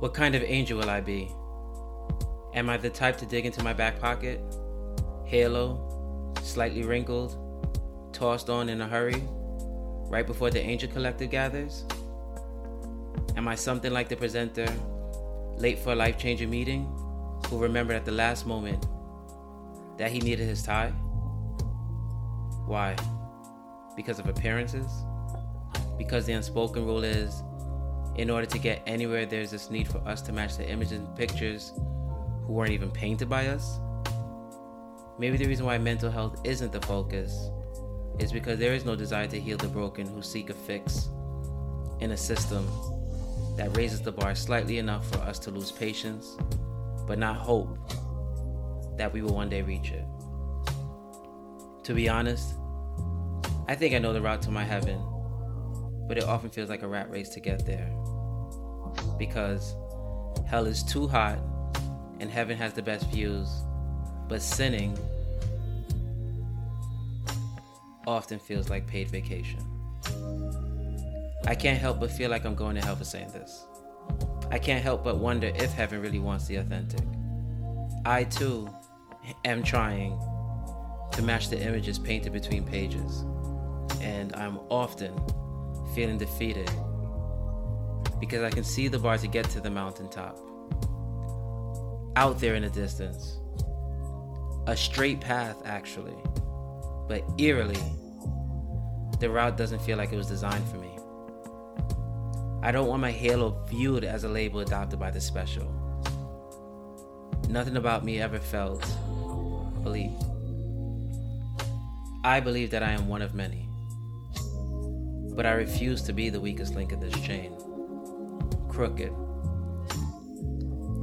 What kind of angel will I be? Am I the type to dig into my back pocket? Halo, slightly wrinkled, tossed on in a hurry, right before the angel collective gathers? Am I something like the presenter, late for a life changing meeting, who remembered at the last moment that he needed his tie? Why? Because of appearances? Because the unspoken rule is in order to get anywhere, there's this need for us to match the images and pictures who weren't even painted by us. Maybe the reason why mental health isn't the focus is because there is no desire to heal the broken who seek a fix in a system that raises the bar slightly enough for us to lose patience, but not hope that we will one day reach it. To be honest, I think I know the route to my heaven, but it often feels like a rat race to get there because hell is too hot and heaven has the best views, but sinning often feels like paid vacation. I can't help but feel like I'm going to hell for saying this. I can't help but wonder if heaven really wants the authentic. I too am trying to match the images painted between pages, and I'm often feeling defeated because I can see the bar to get to the mountaintop. Out there in the distance. A straight path, actually. But eerily, the route doesn't feel like it was designed for me. I don't want my halo viewed as a label adopted by the special. Nothing about me ever felt believed. I believe that I am one of many, but I refuse to be the weakest link in this chain crooked.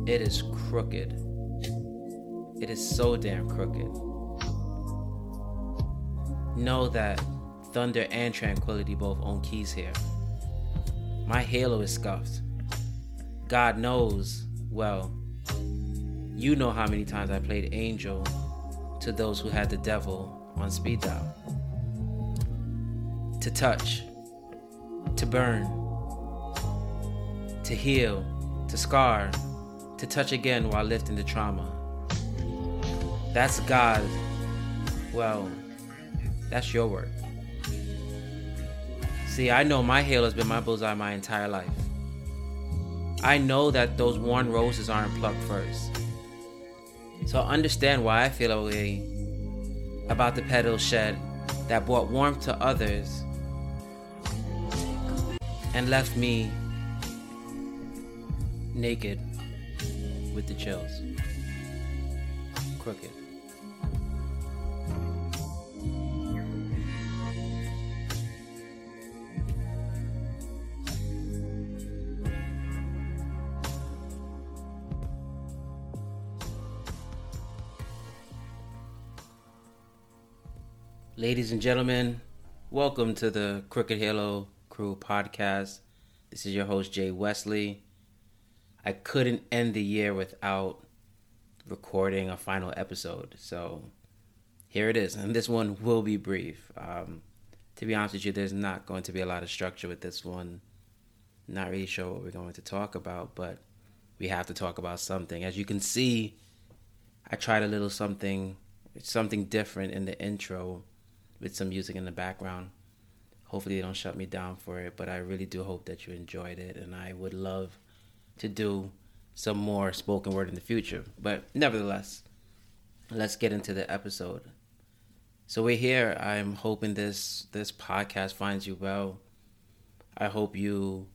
It is crooked. It is so damn crooked. Know that thunder and tranquility both own keys here. My halo is scuffed. God knows, well, you know how many times I played angel to those who had the devil on speed dial. To touch, to burn, to heal, to scar, to touch again while lifting the trauma. That's God. Well, that's your work. See, I know my hail has been my bullseye my entire life. I know that those worn roses aren't plucked first. So understand why I feel a way about the petals shed that brought warmth to others and left me naked with the chills. Crooked. Ladies and gentlemen, welcome to the Crooked Halo Crew podcast. This is your host, Jay Wesley. I couldn't end the year without recording a final episode. So here it is. And this one will be brief. Um, to be honest with you, there's not going to be a lot of structure with this one. Not really sure what we're going to talk about, but we have to talk about something. As you can see, I tried a little something something different in the intro with some music in the background. Hopefully they don't shut me down for it, but I really do hope that you enjoyed it and I would love to do some more spoken word in the future. But nevertheless, let's get into the episode. So we're here. I'm hoping this this podcast finds you well. I hope you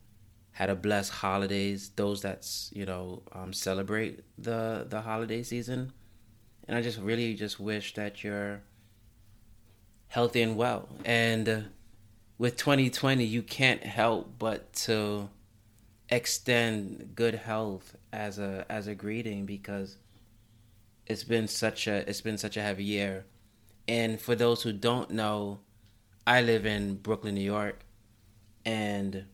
had a blessed holidays. Those that's you know um, celebrate the the holiday season, and I just really just wish that you're healthy and well. And with 2020, you can't help but to extend good health as a as a greeting because it's been such a it's been such a heavy year. And for those who don't know, I live in Brooklyn, New York, and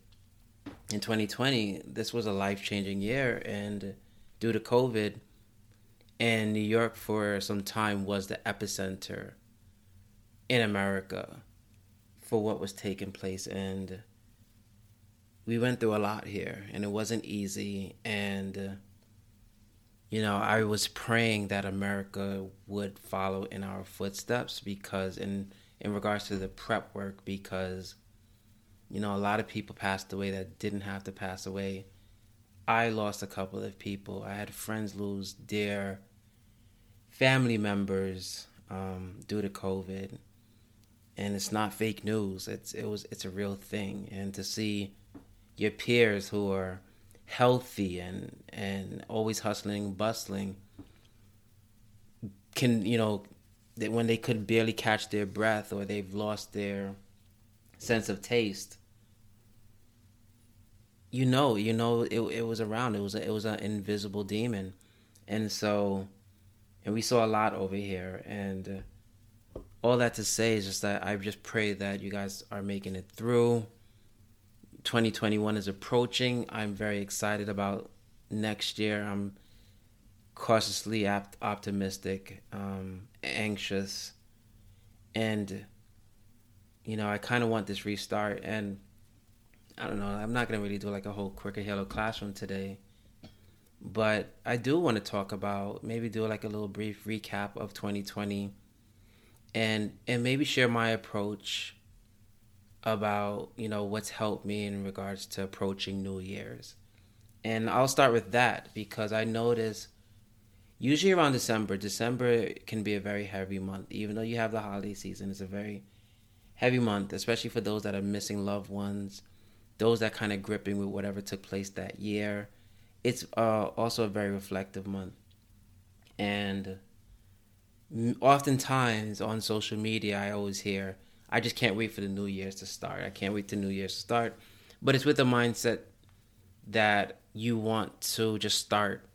in 2020, this was a life-changing year. And due to COVID, and New York for some time was the epicenter in America for what was taking place. And we went through a lot here, and it wasn't easy. And uh, you know, I was praying that America would follow in our footsteps because, in in regards to the prep work, because you know, a lot of people passed away that didn't have to pass away. I lost a couple of people. I had friends lose dear family members um, due to COVID, and it's not fake news. It's it was it's a real thing, and to see your peers who are healthy and and always hustling, bustling, can you know that when they could barely catch their breath or they've lost their sense of taste you know you know it, it was around. It was a, it was an invisible demon. And so and we saw a lot over here. And uh, all that to say is just that i just pray that you guys are making it through 2021 is approaching. I'm very excited about next year. I'm cautiously op- optimistic, um, anxious, and you know, I kind of want this restart. And I don't know, I'm not gonna really do like a whole Crooked Halo classroom today, but I do want to talk about maybe do like a little brief recap of 2020, and and maybe share my approach about you know what's helped me in regards to approaching New Year's, and I'll start with that because I notice usually around December, December can be a very heavy month. Even though you have the holiday season, it's a very heavy month, especially for those that are missing loved ones, those that kind of gripping with whatever took place that year. It's uh, also a very reflective month, and oftentimes on social media, I always hear I just can't wait for the New Year's to start. I can't wait to New Year's to start. But it's with the mindset that you want to just start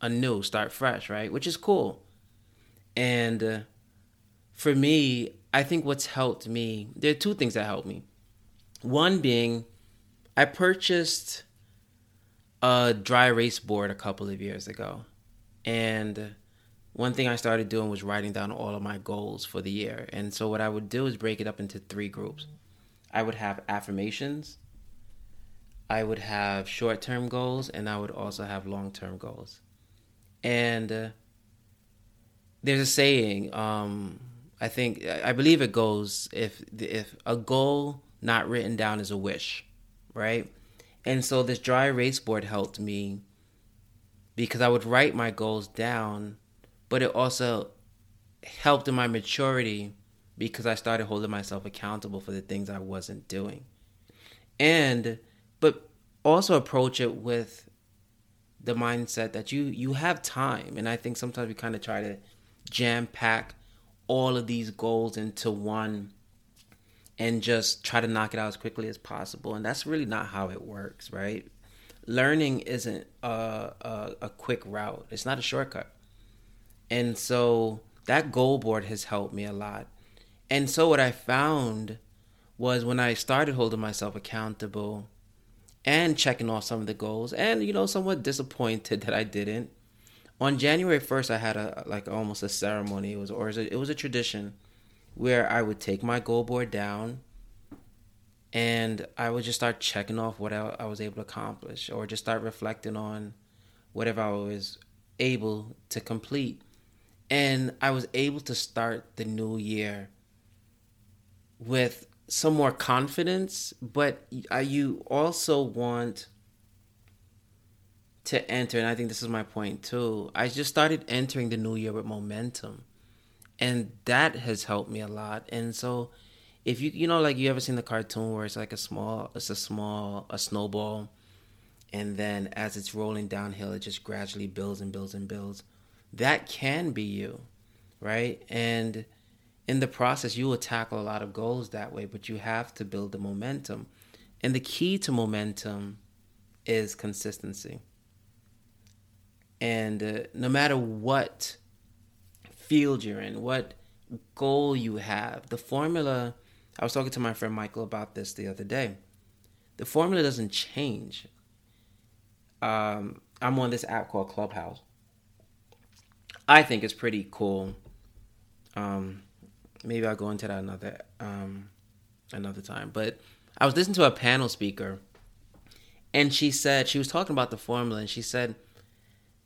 anew, start fresh, right? Which is cool. And uh, for me, I think what's helped me, there are two things that helped me. One being, I purchased a dry erase board a couple of years ago. And one thing I started doing was writing down all of my goals for the year. And so what I would do is break it up into three groups. I would have affirmations, I would have short term goals, and I would also have long term goals. And uh, there's a saying, um, I think, I believe it goes if, if a goal not written down is a wish, right? And so this dry erase board helped me because I would write my goals down but it also helped in my maturity because I started holding myself accountable for the things I wasn't doing. And but also approach it with the mindset that you you have time and I think sometimes we kind of try to jam pack all of these goals into one and just try to knock it out as quickly as possible and that's really not how it works, right? Learning isn't a, a, a quick route. It's not a shortcut and so that goal board has helped me a lot. And so what I found was when I started holding myself accountable and checking off some of the goals and you know somewhat disappointed that I didn't. On January 1st I had a like almost a ceremony. It was or it was a tradition where I would take my goal board down and I would just start checking off what I, I was able to accomplish or just start reflecting on whatever I was able to complete and I was able to start the new year with some more confidence, but uh, you also want to enter, and I think this is my point too. I just started entering the new year with momentum, and that has helped me a lot. And so, if you you know like you ever seen the cartoon where it's like a small it's a small a snowball, and then as it's rolling downhill, it just gradually builds and builds and builds that can be you, right? And in the process, you will tackle a lot of goals that way, but you have to build the momentum. And the key to momentum is consistency. And uh, no matter what field you're in, what goal you have, the formula. I was talking to my friend Michael about this the other day. The formula doesn't change. Um, I'm on this app called Clubhouse I think it's pretty cool. Um, maybe I'll go into that another um, another time. But I was listening to a panel speaker, And she said she was talking about the formula, and she said,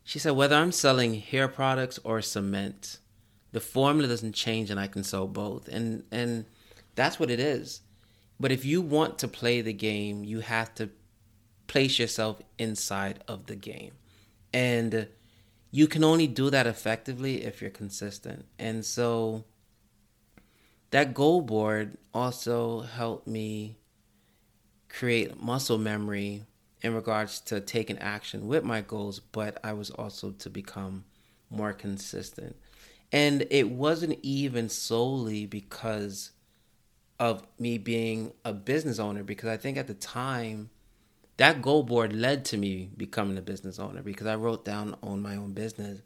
she said whether I'm selling hair products or cement, the formula doesn't change, and I can sell both. And and that's what it is. But if you want to play the game, you have to place yourself inside of the game. And you can only do that effectively if you're consistent. And so that goal board also helped me create muscle memory in regards to taking action with my goals, but I was also to become more consistent. And it wasn't even solely because of me being a business owner, because I think at the time, that goal board led to me becoming a business owner because I wrote down own my own business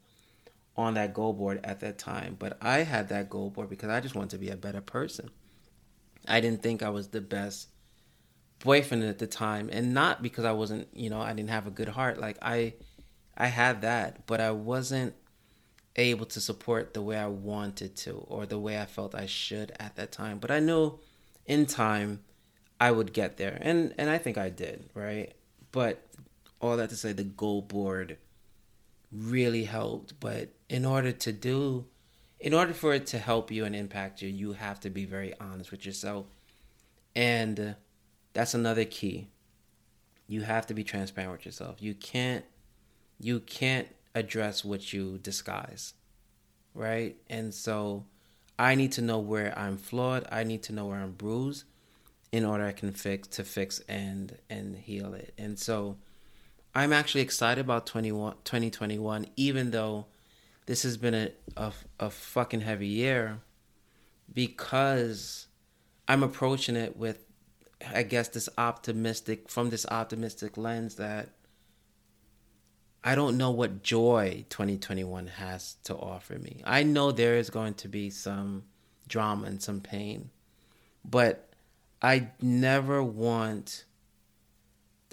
on that goal board at that time. But I had that goal board because I just wanted to be a better person. I didn't think I was the best boyfriend at the time and not because I wasn't, you know, I didn't have a good heart. Like I I had that, but I wasn't able to support the way I wanted to or the way I felt I should at that time. But I know in time I would get there, and and I think I did, right? But all that to say, the goal board really helped. But in order to do, in order for it to help you and impact you, you have to be very honest with yourself, and that's another key. You have to be transparent with yourself. You can't, you can't address what you disguise, right? And so, I need to know where I'm flawed. I need to know where I'm bruised in order I can fix to fix and and heal it. And so I'm actually excited about 2021 even though this has been a, a, a fucking heavy year because I'm approaching it with I guess this optimistic from this optimistic lens that I don't know what joy 2021 has to offer me. I know there is going to be some drama and some pain, but I never want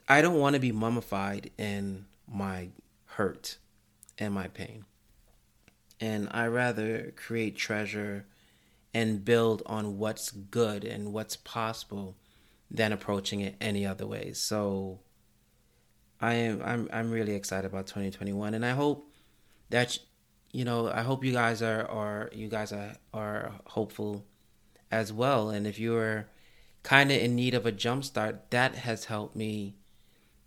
I don't want to be mummified in my hurt and my pain. And I rather create treasure and build on what's good and what's possible than approaching it any other way. So I am I'm I'm really excited about 2021 and I hope that you know, I hope you guys are are you guys are are hopeful as well and if you're kind of in need of a jump start, that has helped me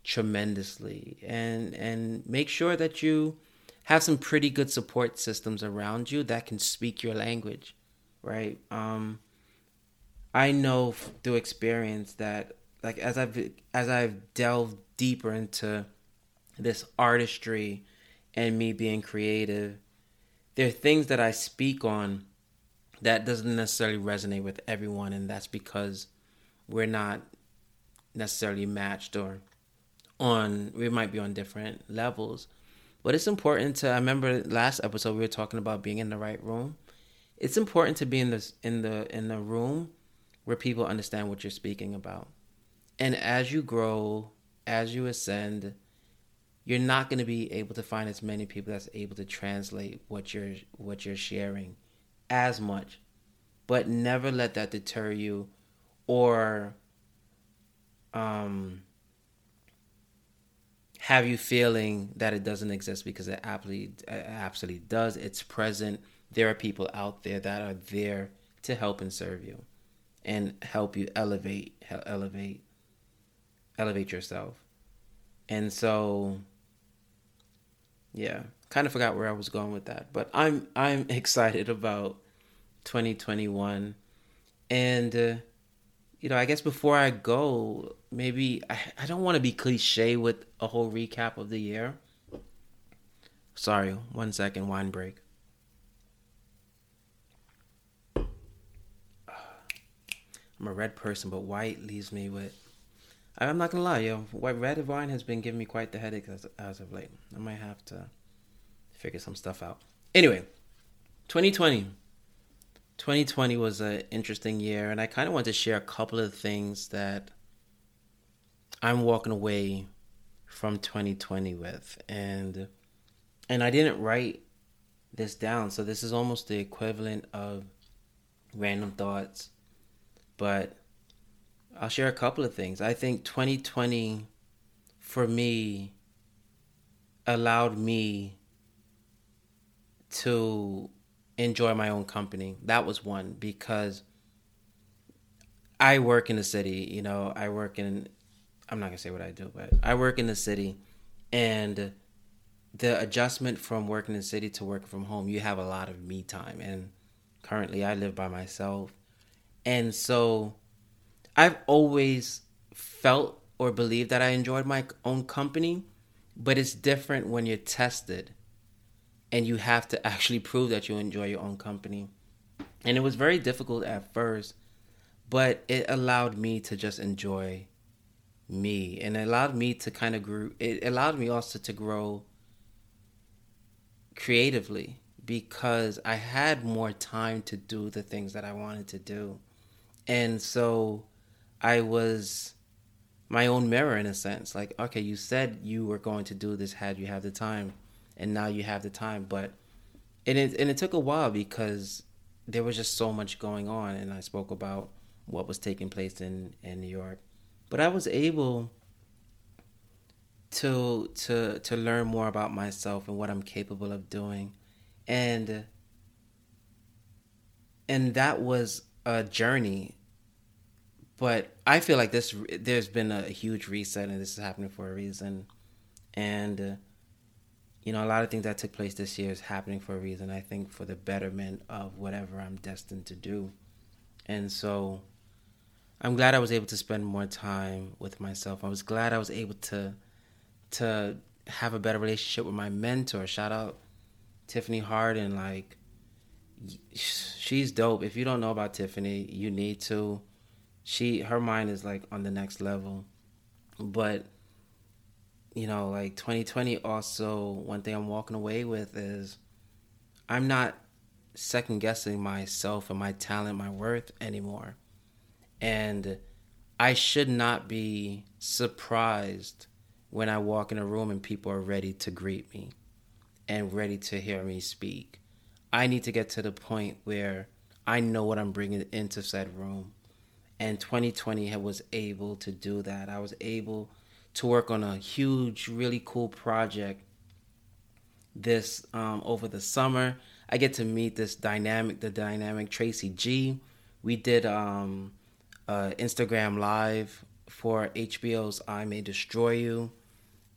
tremendously. And and make sure that you have some pretty good support systems around you that can speak your language, right? Um, I know through experience that like as I've as I've delved deeper into this artistry and me being creative, there are things that I speak on that doesn't necessarily resonate with everyone, and that's because we're not necessarily matched or on we might be on different levels. But it's important to i remember last episode we were talking about being in the right room. It's important to be in this in the in the room where people understand what you're speaking about. And as you grow as you ascend you're not going to be able to find as many people that's able to translate what you're what you're sharing as much. But never let that deter you or um, have you feeling that it doesn't exist because it absolutely, it absolutely does. It's present. There are people out there that are there to help and serve you and help you elevate, elevate, elevate yourself. And so, yeah, kind of forgot where I was going with that, but I'm I'm excited about 2021, and uh, you know, I guess before I go, maybe I, I don't want to be cliche with a whole recap of the year. Sorry, one second, wine break. I'm a red person, but white leaves me with. I'm not gonna lie, yo. White red wine has been giving me quite the headache as, as of late. I might have to figure some stuff out. Anyway, 2020. 2020 was an interesting year, and I kind of want to share a couple of things that I'm walking away from 2020 with, and and I didn't write this down, so this is almost the equivalent of random thoughts, but I'll share a couple of things. I think 2020 for me allowed me to enjoy my own company. That was one because I work in the city, you know, I work in I'm not going to say what I do, but I work in the city and the adjustment from working in the city to working from home, you have a lot of me time and currently I live by myself. And so I've always felt or believed that I enjoyed my own company, but it's different when you're tested and you have to actually prove that you enjoy your own company. And it was very difficult at first, but it allowed me to just enjoy me and it allowed me to kind of grow it allowed me also to grow creatively because I had more time to do the things that I wanted to do. And so I was my own mirror in a sense. Like, okay, you said you were going to do this had you have the time and now you have the time but and it and it took a while because there was just so much going on and I spoke about what was taking place in in New York. But I was able to to to learn more about myself and what I'm capable of doing. And and that was a journey. But I feel like this there's been a huge reset and this is happening for a reason. And you know, a lot of things that took place this year is happening for a reason. I think for the betterment of whatever I'm destined to do. And so I'm glad I was able to spend more time with myself. I was glad I was able to to have a better relationship with my mentor. Shout out Tiffany Harden like she's dope. If you don't know about Tiffany, you need to. She her mind is like on the next level. But you know, like 2020 also, one thing I'm walking away with is I'm not second guessing myself and my talent, my worth anymore. And I should not be surprised when I walk in a room and people are ready to greet me and ready to hear me speak. I need to get to the point where I know what I'm bringing into said room. And 2020 was able to do that. I was able to work on a huge, really cool project this um, over the summer. I get to meet this dynamic, the dynamic Tracy G. We did um, uh, Instagram Live for HBO's I May Destroy You,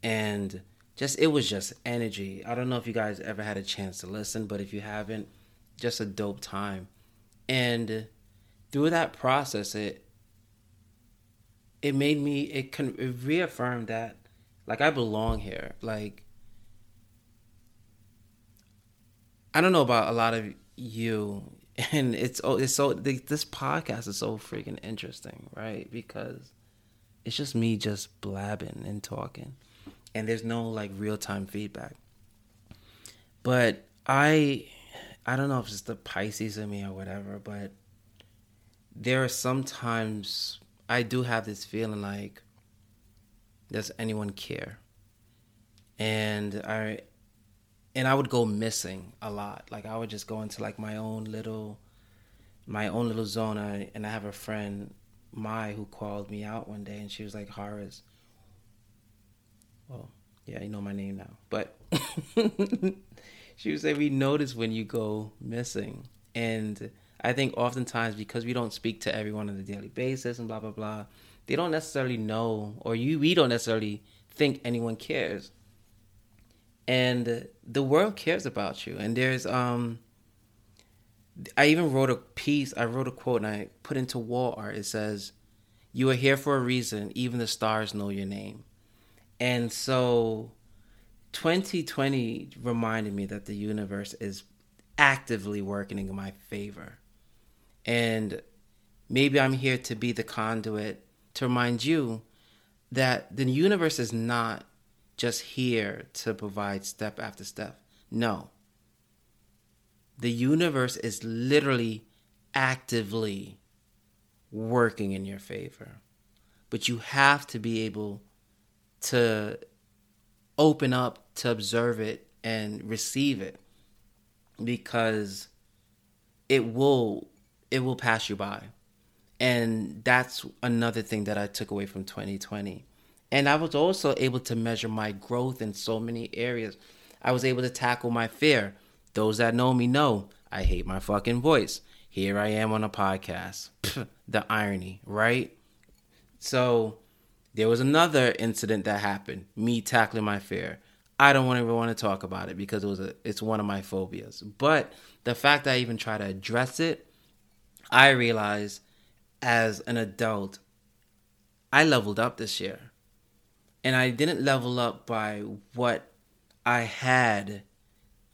and just it was just energy. I don't know if you guys ever had a chance to listen, but if you haven't, just a dope time. And through that process, it it made me it can it reaffirmed that like I belong here. Like I don't know about a lot of you and it's oh it's so this podcast is so freaking interesting, right? Because it's just me just blabbing and talking and there's no like real-time feedback. But I I don't know if it's the Pisces in me or whatever, but there are sometimes I do have this feeling like does anyone care? And I and I would go missing a lot. Like I would just go into like my own little my own little zone. I, and I have a friend, Mai, who called me out one day and she was like, Horace, well, yeah, you know my name now. But she would say, We notice when you go missing. And I think oftentimes because we don't speak to everyone on a daily basis and blah blah blah, they don't necessarily know, or you we don't necessarily think anyone cares. And the world cares about you. And there's um I even wrote a piece, I wrote a quote and I put into wall art. It says, You are here for a reason, even the stars know your name. And so 2020 reminded me that the universe is actively working in my favor. And maybe I'm here to be the conduit to remind you that the universe is not just here to provide step after step. No. The universe is literally actively working in your favor. But you have to be able to open up to observe it and receive it because it will it will pass you by. And that's another thing that I took away from 2020 And I was also able to measure my growth in so many areas. I was able to tackle my fear. Those that know me know I hate my fucking voice. Here I am on a podcast. the irony, right? So there was another incident that happened, me tackling my fear. I don't want to want to talk about it because it was a, it's one of my phobias. But the fact that I even try to address it, I realized as an adult, I leveled up this year. And I didn't level up by what I had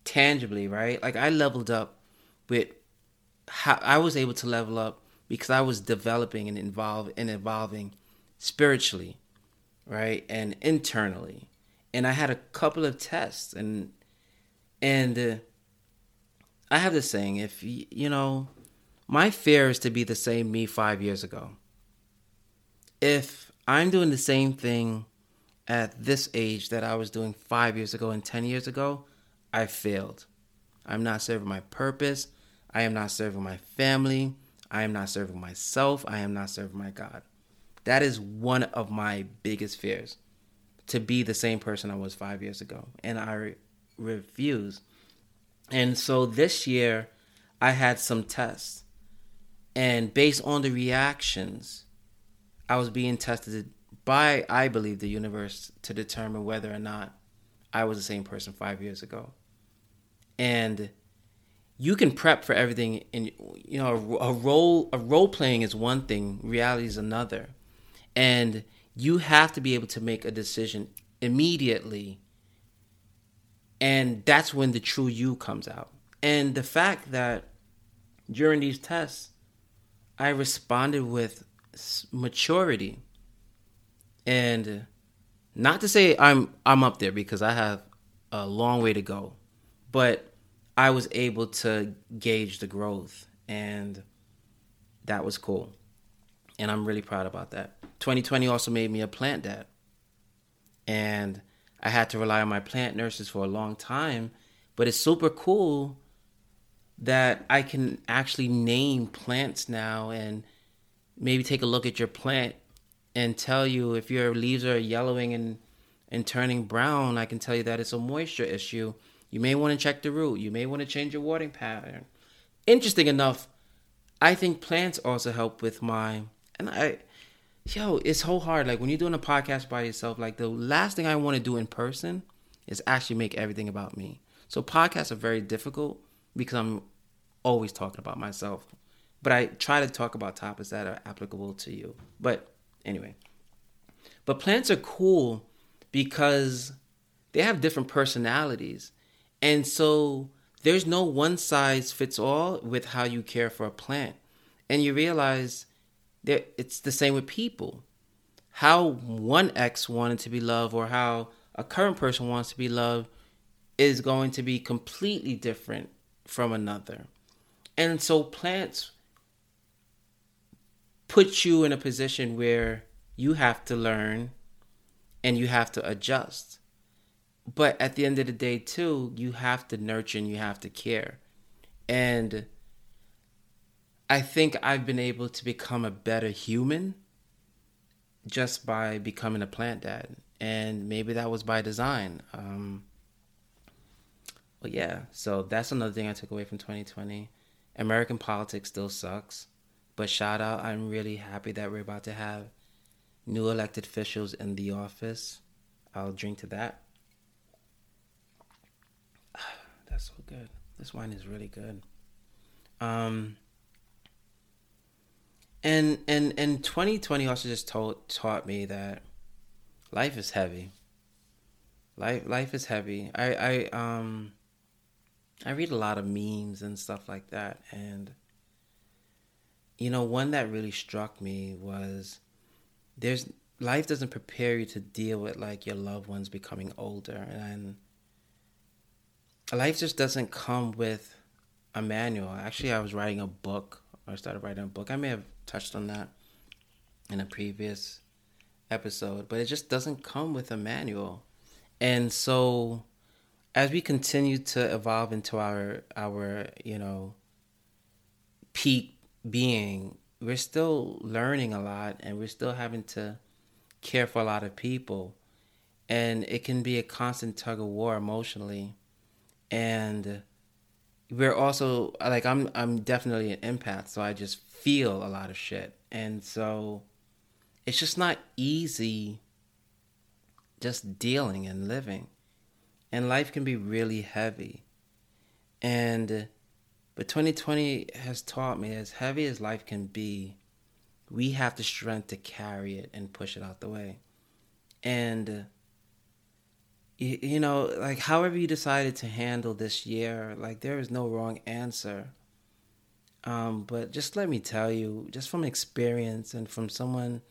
tangibly, right? Like I leveled up with how I was able to level up because I was developing and involved and evolving spiritually, right? And internally. And I had a couple of tests and and uh, I have this saying if you know my fear is to be the same me 5 years ago. If I'm doing the same thing at this age that I was doing 5 years ago and 10 years ago, I failed. I'm not serving my purpose. I am not serving my family. I am not serving myself. I am not serving my God. That is one of my biggest fears to be the same person I was five years ago. And I re- refuse. And so this year, I had some tests. And based on the reactions, I was being tested by, I believe, the universe to determine whether or not I was the same person five years ago. And you can prep for everything and you know a, role a role playing is one thing reality is another. And you have to be able to make a decision immediately. And that's when the true you comes out. And the fact that during these tests i responded with maturity and not to say i'm i'm up there because i have a long way to go but I was able to gauge the growth, and that was cool. And I'm really proud about that. 2020 also made me a plant dad. And I had to rely on my plant nurses for a long time, but it's super cool that I can actually name plants now and maybe take a look at your plant and tell you if your leaves are yellowing and, and turning brown, I can tell you that it's a moisture issue you may want to check the root. You may want to change your watering pattern. Interesting enough, I think plants also help with my and I yo, it's so hard. Like when you're doing a podcast by yourself, like the last thing I want to do in person is actually make everything about me. So podcasts are very difficult because I'm always talking about myself. But I try to talk about topics that are applicable to you. But anyway. But plants are cool because they have different personalities. And so there's no one size fits all with how you care for a plant. And you realize that it's the same with people. How one ex wanted to be loved or how a current person wants to be loved is going to be completely different from another. And so plants put you in a position where you have to learn and you have to adjust. But at the end of the day too you have to nurture and you have to care. And i think i've been able to become a better human just by becoming a plant dad. And maybe that was by design. Um but yeah so that's another thing i took away from 2020 american politics still sucks but shout out i'm really happy that we're about to have new elected officials in the office i'll drink to that that's so good. This wine is really good. Um, and and and 2020 also just told taught me that life is heavy. Life life is heavy. I I um I read a lot of memes and stuff like that and you know one that really struck me was there's life doesn't prepare you to deal with like your loved ones becoming older and life just doesn't come with a manual. Actually, I was writing a book. I started writing a book. I may have touched on that in a previous episode, but it just doesn't come with a manual. And so as we continue to evolve into our our, you know, peak being, we're still learning a lot and we're still having to care for a lot of people. And it can be a constant tug of war emotionally. And we're also like I'm I'm definitely an empath, so I just feel a lot of shit. And so it's just not easy just dealing and living. And life can be really heavy. And but 2020 has taught me as heavy as life can be, we have the strength to carry it and push it out the way. And you, you know, like however you decided to handle this year, like there is no wrong answer. Um, but just let me tell you, just from experience and from someone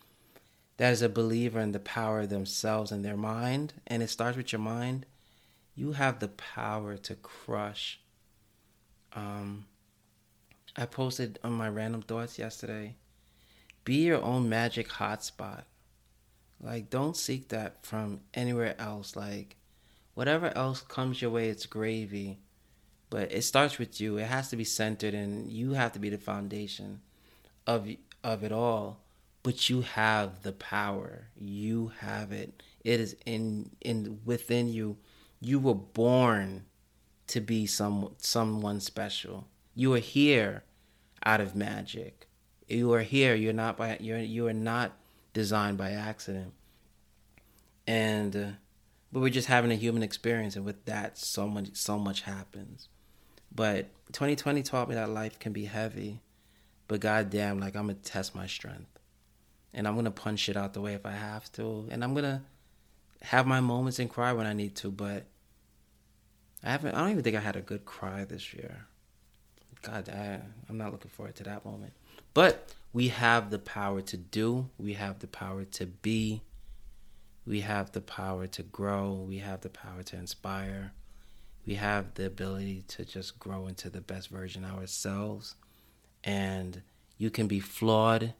that is a believer in the power of themselves and their mind, and it starts with your mind, you have the power to crush. Um, I posted on my random thoughts yesterday be your own magic hotspot. Like, don't seek that from anywhere else. Like, whatever else comes your way, it's gravy. But it starts with you. It has to be centered, and you have to be the foundation of of it all. But you have the power. You have it. It is in in within you. You were born to be some someone special. You are here out of magic. You are here. You're not by. You're you are not designed by accident. And. Uh, but we're just having a human experience and with that so much so much happens but 2020 taught me that life can be heavy but goddamn like i'm gonna test my strength and i'm gonna punch it out the way if i have to and i'm gonna have my moments and cry when i need to but i haven't i don't even think i had a good cry this year god damn i'm not looking forward to that moment but we have the power to do we have the power to be we have the power to grow, we have the power to inspire, we have the ability to just grow into the best version of ourselves. And you can be flawed,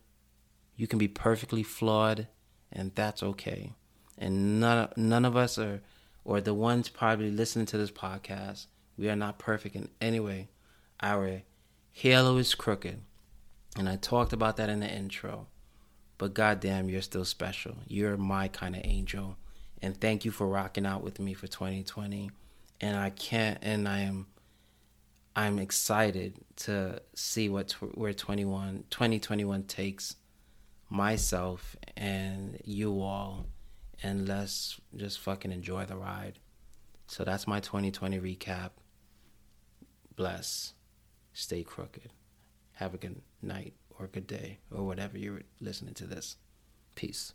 you can be perfectly flawed, and that's okay. And none, none of us are, or the ones probably listening to this podcast, we are not perfect in any way. Our halo is crooked. And I talked about that in the intro. But goddamn, you're still special. You're my kind of angel. And thank you for rocking out with me for 2020. And I can't, and I am, I'm excited to see what where 21, 2021 takes myself and you all. And let's just fucking enjoy the ride. So that's my 2020 recap. Bless. Stay crooked. Have a good night or good day or whatever you're listening to this. Peace.